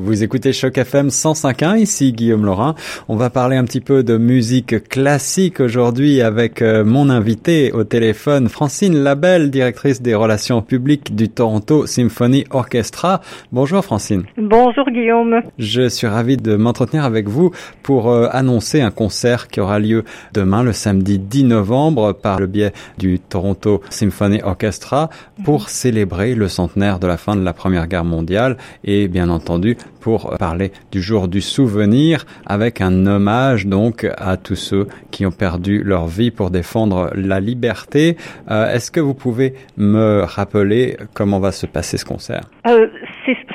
Vous écoutez Choc FM 105.1, ici Guillaume Laurin. On va parler un petit peu de musique classique aujourd'hui avec euh, mon invité au téléphone, Francine Labelle, directrice des relations publiques du Toronto Symphony Orchestra. Bonjour Francine. Bonjour Guillaume. Je suis ravi de m'entretenir avec vous pour euh, annoncer un concert qui aura lieu demain, le samedi 10 novembre, par le biais du Toronto Symphony Orchestra, pour célébrer le centenaire de la fin de la Première Guerre mondiale et bien entendu pour parler du jour du souvenir avec un hommage donc à tous ceux qui ont perdu leur vie pour défendre la liberté. Euh, Est-ce que vous pouvez me rappeler comment va se passer ce concert? Euh,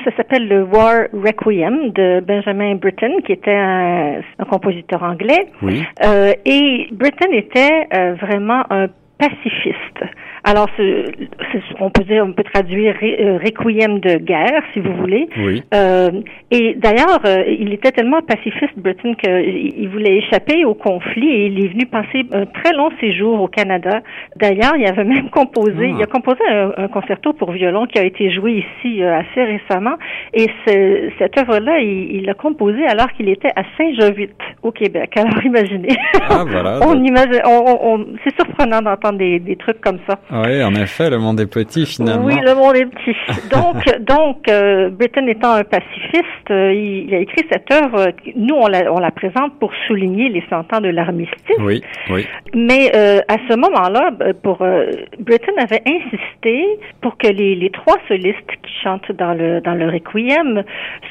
Ça s'appelle le War Requiem de Benjamin Britten, qui était un, un compositeur anglais. Oui. Euh, et Britten était euh, vraiment un pacifiste. Alors, ce, ce, on peut dire, on peut traduire ré, euh, requiem de guerre, si vous voulez. Oui. Euh, et d'ailleurs, euh, il était tellement pacifiste, Britain, qu'il voulait échapper au conflit et il est venu passer un très long séjour au Canada. D'ailleurs, il avait même composé, Ah. il a composé un, un, concerto pour violon qui a été joué ici euh, assez récemment. Et ce, cette œuvre-là, il l'a composé alors qu'il était à Saint-Jovite, au Québec. Alors, imaginez. Ah, voilà. on imagine, on, on, c'est surprenant d'entendre des, des trucs comme ça. Oui, en effet, le monde est petit finalement. Oui, le monde est petit. Donc, donc, euh, Britten étant un pacifiste, euh, il, il, a écrit cette œuvre. Nous, on la, on la présente pour souligner les cent ans de l'armistice. Oui, oui. Mais euh, à ce moment-là, pour euh, Britten avait insisté pour que les, les trois solistes qui chantent dans le dans le requiem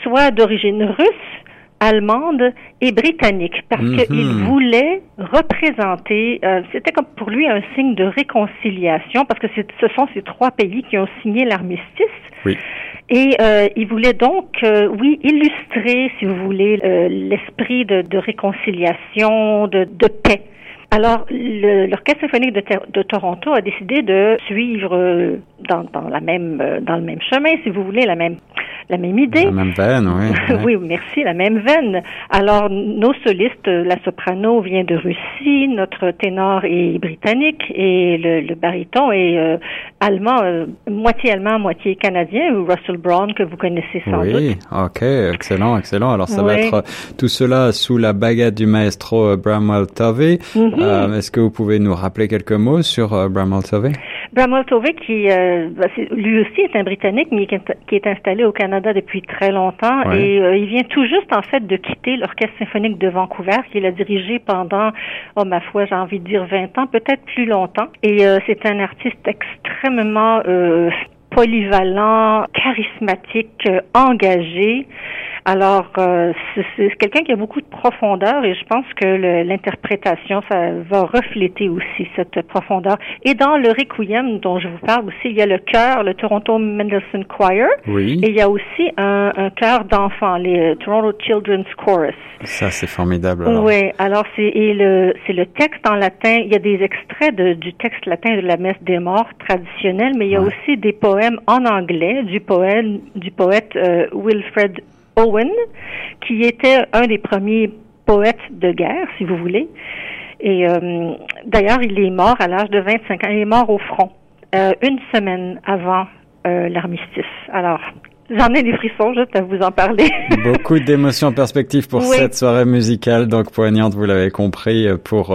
soient d'origine russe allemande et britannique parce Mhm. qu'il voulait représenter, euh, c'était comme pour lui un signe de réconciliation parce que ce sont ces trois pays qui ont signé l'armistice. Oui. Et euh, il voulait donc, euh, oui, illustrer, si vous voulez, l'esprit de, de réconciliation, de, de paix. Alors, l'Orchestre symphonique de, Toronto a décidé de suivre dans, dans la même dans le même chemin, si vous voulez, la même la même idée. La même veine, oui. oui, merci, la même veine. Alors, nos solistes, la soprano vient de Russie, notre ténor est britannique et le, le baryton est euh, allemand, euh, moitié allemand, moitié canadien, ou Russell Brown que vous connaissez sans doute. Oui, ok, excellent, excellent. Alors ça va Oui. être euh, tout cela sous la baguette du maestro euh, Bramwell Tovey. Mhm. Euh, Est-ce que vous pouvez nous rappeler quelques mots sur Bramwell Tovey? Bramwell Tovey, qui euh, c'est- lui aussi est un Britannique, mais qui est, installé au Canada depuis très longtemps. Ouais. Et euh, il vient tout juste, en fait, de quitter l'Orchestre symphonique de Vancouver, qu'il a dirigé pendant, oh ma foi, j'ai envie de dire 20 ans, peut-être plus longtemps. Et euh, c'est un artiste extrêmement euh, polyvalent, charismatique, euh, engagé. Alors, euh, c'est quelqu'un qui a beaucoup de profondeur et je pense que l'interprétation, ça va refléter aussi cette profondeur. Et dans le Requiem dont je vous parle aussi, il y a le chœur, le Toronto Mendelssohn Choir, Oui. et il y a aussi un, un chœur d'enfants, les Toronto Children's Chorus. Ça, c'est formidable. alors. Oui, alors c'est le le texte en latin. Il y a des extraits de, du texte latin de la messe des morts traditionnelle, mais il y a Ouais. aussi des poèmes en anglais du poète du poète euh, Wilfred Owen, qui était un des premiers poètes de guerre, si vous voulez. Et euh, d'ailleurs, il est mort à l'âge de 25 ans. Il est mort au front euh, une semaine avant euh, l'armistice. Alors, j'en ai des frissons juste à vous en parler. Beaucoup d'émotions en perspective pour Oui. cette soirée musicale, donc poignante, vous l'avez compris, pour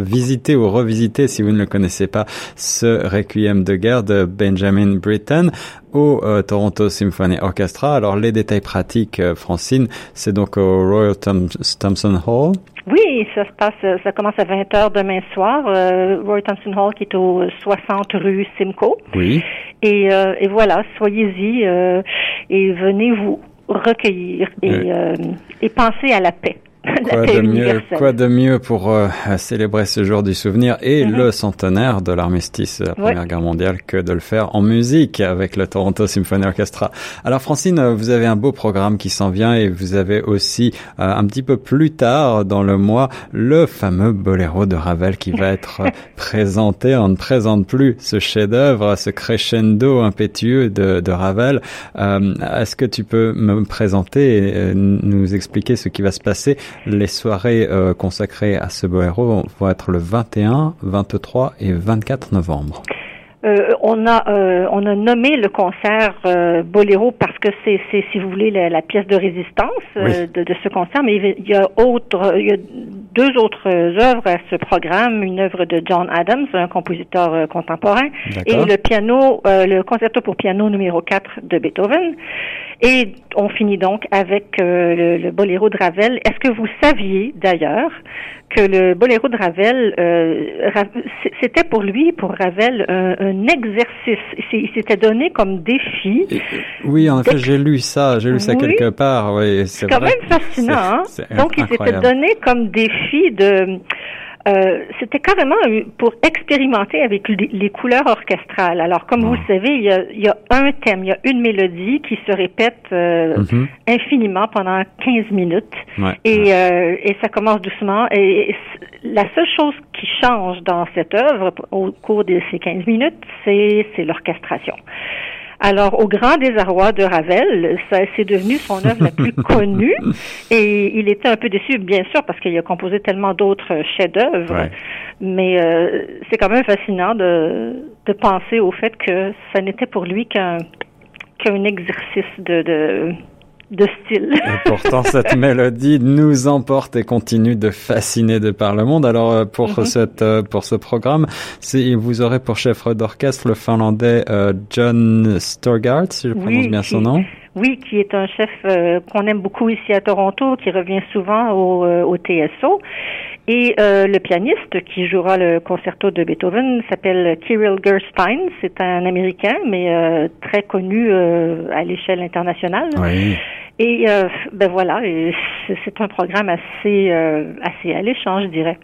visiter ou revisiter, si vous ne le connaissez pas, ce Requiem de guerre de Benjamin Britten au euh, Toronto Symphony Orchestra. Alors les détails pratiques, euh, Francine, c'est donc au Royal Thom- Thompson Hall. Oui, ça se passe, ça commence à 20 heures demain soir, euh, Roy Thompson Hall qui est au 60 rue Simcoe. Oui. Et, euh, et voilà, soyez-y euh, et venez vous recueillir et, Oui. euh, et penser à la paix. Quoi de mieux, quoi de mieux pour euh, célébrer ce jour du souvenir et Mhm. le centenaire de l'armistice de la Ouais. Première Guerre mondiale que de le faire en musique avec le Toronto Symphony Orchestra. Alors Francine, vous avez un beau programme qui s'en vient et vous avez aussi euh, un petit peu plus tard dans le mois le fameux boléro de Ravel qui va être euh, présenté. On ne présente plus ce chef-d'œuvre, ce crescendo impétueux de, de Ravel. Euh, Est-ce que tu peux me présenter et nous expliquer ce qui va se passer les soirées euh, consacrées à ce boléro vont être le 21, 23 et 24 novembre. Euh, on a euh, on a nommé le concert euh, Boléro parce que c'est c'est si vous voulez la, pièce de résistance de, de, ce concert, mais il y a autre il y a deux autres œuvres à ce programme, une œuvre de John Adams, un compositeur contemporain, et le piano le concerto pour piano numéro 4 de Beethoven. Et on finit donc avec le, le boléro de Ravel. Est-ce que vous saviez d'ailleurs que le boléro de Ravel, euh, c'était pour lui, pour Ravel, un, exercice. Il s'était donné comme défi. oui, en fait, j'ai lu ça, j'ai lu ça quelque part. Oui, c'est quand même fascinant. Hein? Donc, il s'était donné comme défi de euh, c'était carrément pour expérimenter avec les couleurs orchestrales. Alors, comme vous le savez, il y, a, il y, a, un thème, il y a une mélodie qui se répète euh, mm-hmm. infiniment pendant 15 minutes. Et, euh, et ça commence doucement. Et, la seule chose qui change dans cette œuvre au cours de ces 15 minutes, c'est l'orchestration. Alors, au grand désarroi de Ravel, ça c'est devenu son œuvre la plus connue et il était un peu déçu, bien sûr, parce qu'il a composé tellement d'autres chefs-d'œuvre. Mais euh, c'est quand même fascinant de, de penser au fait que ça n'était pour lui qu'un qu'un exercice de, de de style. Et pourtant, cette mélodie nous emporte et continue de fasciner de par le monde. Alors, euh, pour mhm. cette, euh, pour ce programme, vous aurez pour chef d'orchestre le finlandais euh, John Storgard, si je prononce bien son nom. Oui, qui est un chef qu'on aime beaucoup ici à Toronto, qui revient souvent au, au TSO. Et euh, le pianiste qui jouera le concerto de Beethoven s'appelle Kirill Gerstein. C'est un Américain, mais euh, très connu euh, à l'échelle internationale. Oui. Et ben voilà, c'est un programme assez assez alléchant, je dirais.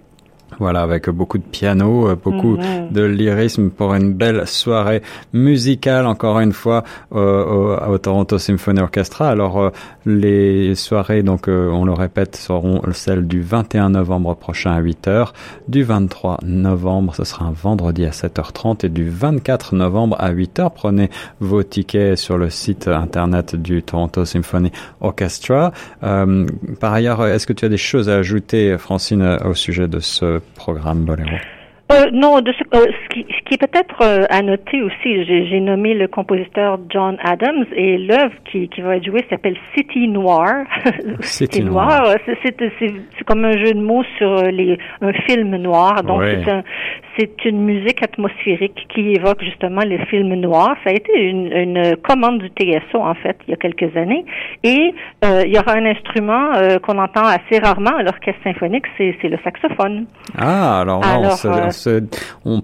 Voilà, avec beaucoup de piano, euh, beaucoup mhm. de lyrisme pour une belle soirée musicale, encore une fois, euh, au, Toronto Symphony Orchestra. Alors, euh, les soirées, donc, on le répète, seront celles du 21 novembre prochain à 8h, du 23 novembre, ce sera un vendredi à 7h30, et du 24 novembre à 8h. Prenez vos tickets sur le site internet du Toronto Symphony Orchestra. par ailleurs, est-ce que tu as des choses à ajouter, Francine, au sujet de ce programme Boléro euh, non, de ce, euh, ce, qui, ce, qui, est peut-être euh, à noter aussi, j'ai nommé le compositeur John Adams et l'œuvre qui, qui, va être jouée s'appelle City Noir. City, Noir, c'est comme un jeu de mots sur les, un film noir. Donc c'est une musique atmosphérique qui évoque justement les films noirs. Ça a été une, une commande du TSO en fait il y a quelques années et il y aura un instrument qu'on entend assez rarement à l'orchestre symphonique, c'est le saxophone. Ah, alors, alors on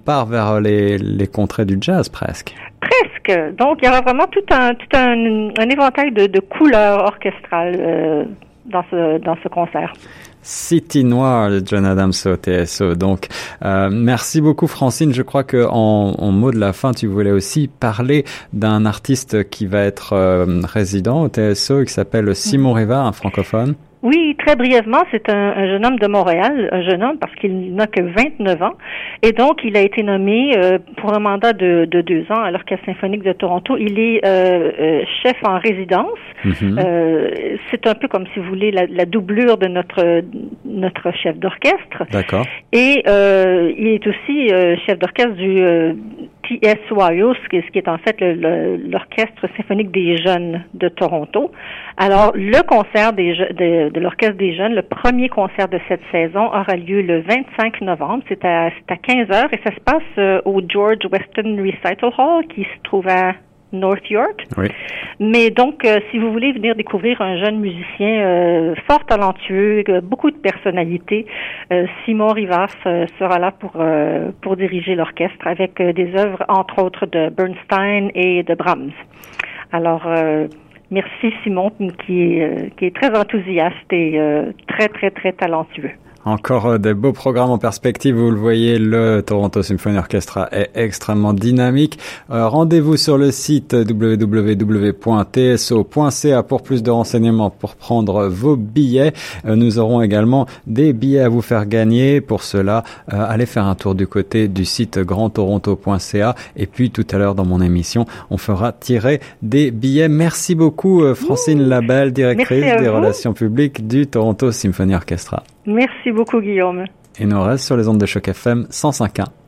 part vers les, les contrées du jazz presque. Presque. Donc, il y aura vraiment tout un, tout un, un éventail de, de couleurs orchestrales euh, dans, ce, dans ce concert. City Noir de John Adams au TSO. Donc, euh, merci beaucoup Francine. Je crois que en, en, mot de la fin, tu voulais aussi parler d'un artiste qui va être euh, résident au TSO et qui s'appelle Simon Rivard, un francophone. Oui, très brièvement, c'est un, jeune homme de Montréal, un jeune homme parce qu'il n'a que 29 ans. Et donc, il a été nommé euh, pour un mandat de, de, deux ans à l'Orchestre symphonique de Toronto. Il est euh, euh, chef en résidence. Mhm. c'est un peu comme, si vous voulez, la, la doublure de notre, notre chef d'orchestre. D'accord. Et il est aussi chef d'orchestre du TSYO, ce qui, est en fait l'Orchestre symphonique des jeunes de Toronto. Alors, le concert de l'Orchestre des jeunes, le premier concert de cette saison, aura lieu le 25 novembre. C'est à, à 15 heures et ça se passe euh, au George Weston Recital Hall qui se trouve à North York. Oui. Mais donc, euh, si vous voulez venir découvrir un jeune musicien euh, fort talentueux, beaucoup de personnalité, euh, Simon Rivas sera là pour pour diriger l'orchestre avec des œuvres entre autres de Bernstein et de Brahms. Alors merci Simon qui est qui est très enthousiaste et très très très talentueux. Encore euh, des beaux programmes en perspective. Vous le voyez, le Toronto Symphony Orchestra est extrêmement dynamique. Euh, rendez-vous sur le site www.tso.ca pour plus de renseignements pour prendre vos billets. Euh, nous aurons également des billets à vous faire gagner. Pour cela, allez faire un tour du côté du site grandtoronto.ca. Et puis tout à l'heure dans mon émission, on fera tirer des billets. Merci beaucoup Francine Labelle, directrice des relations publiques du Toronto Symphony Orchestra. Merci beaucoup, Guillaume. Et nous reste sur les ondes de choc FM 105.1.